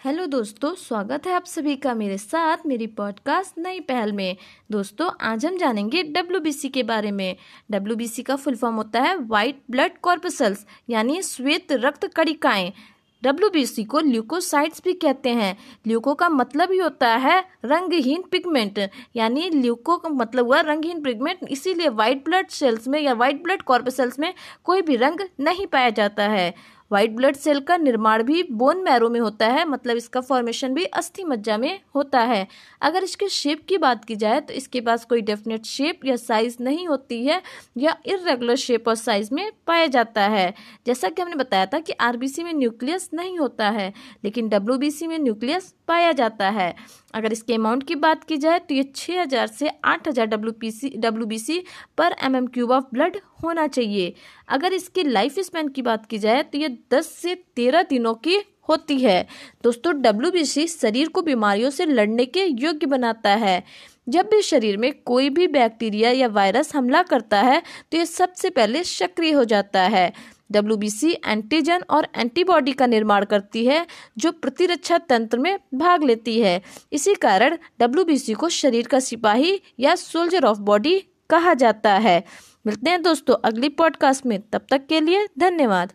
Hello दोस्तों, स्वागत है आप सभी का मेरे साथ मेरी पॉडकास्ट नई पहल में। दोस्तों, आज हम जानेंगे डब्ल्यूबीसी के बारे में। डब्ल्यूबीसी का फुल फॉर्म होता है वाइट ब्लड कॉर्पसल्स यानी श्वेत रक्त कणिकाएँ। डब्ल्यू को ल्यूकोसाइट्स भी कहते हैं। ल्यूको का मतलब ही होता है रंगहीन पिगमेंट यानी ल्यूको का मतलब हुआ रंगहीन पिगमेंट इसीलिए वाइट ब्लड सेल्स में या वाइट ब्लड कॉर्पसल्स में कोई भी रंग नहीं पाया जाता है। व्हाइट ब्लड सेल का निर्माण भी बोन मैरो में होता है मतलब इसका फॉर्मेशन भी अस्थि मज्जा में होता है। अगर इसके शेप की बात की जाए तो इसके पास कोई डेफिनेट शेप या साइज़ नहीं होती है, या इरेगुलर शेप और साइज़ में पाया जाता है। जैसा कि हमने बताया था कि आरबीसी में न्यूक्लियस नहीं होता है, लेकिन डब्ल्यू में न्यूक्लियस पाया जाता है। अगर इसके अमाउंट की बात की जाए तो ये छः हज़ार से आठ हज़ार डब्ल्यू पी सी पर एम क्यूब ऑफ़ ब्लड होना चाहिए। अगर इसकी लाइफ स्पैन की बात की जाए तो ये दस से तेरह दिनों की होती है। दोस्तों डब्ल्यू बी सी शरीर को बीमारियों से लड़ने के योग्य बनाता है। जब भी शरीर में कोई भी बैक्टीरिया या वायरस हमला करता है तो ये सबसे पहले सक्रिय हो जाता है। डब्ल्यू एंटीजन और एंटीबॉडी का निर्माण करती है, जो प्रतिरक्षा तंत्र में भाग लेती है। इसी कारण डब्ल्यू को शरीर का सिपाही या सोल्जर ऑफ़ बॉडी कहा जाता है। मिलते हैं दोस्तों अगली पॉडकास्ट में। तब तक के लिए धन्यवाद।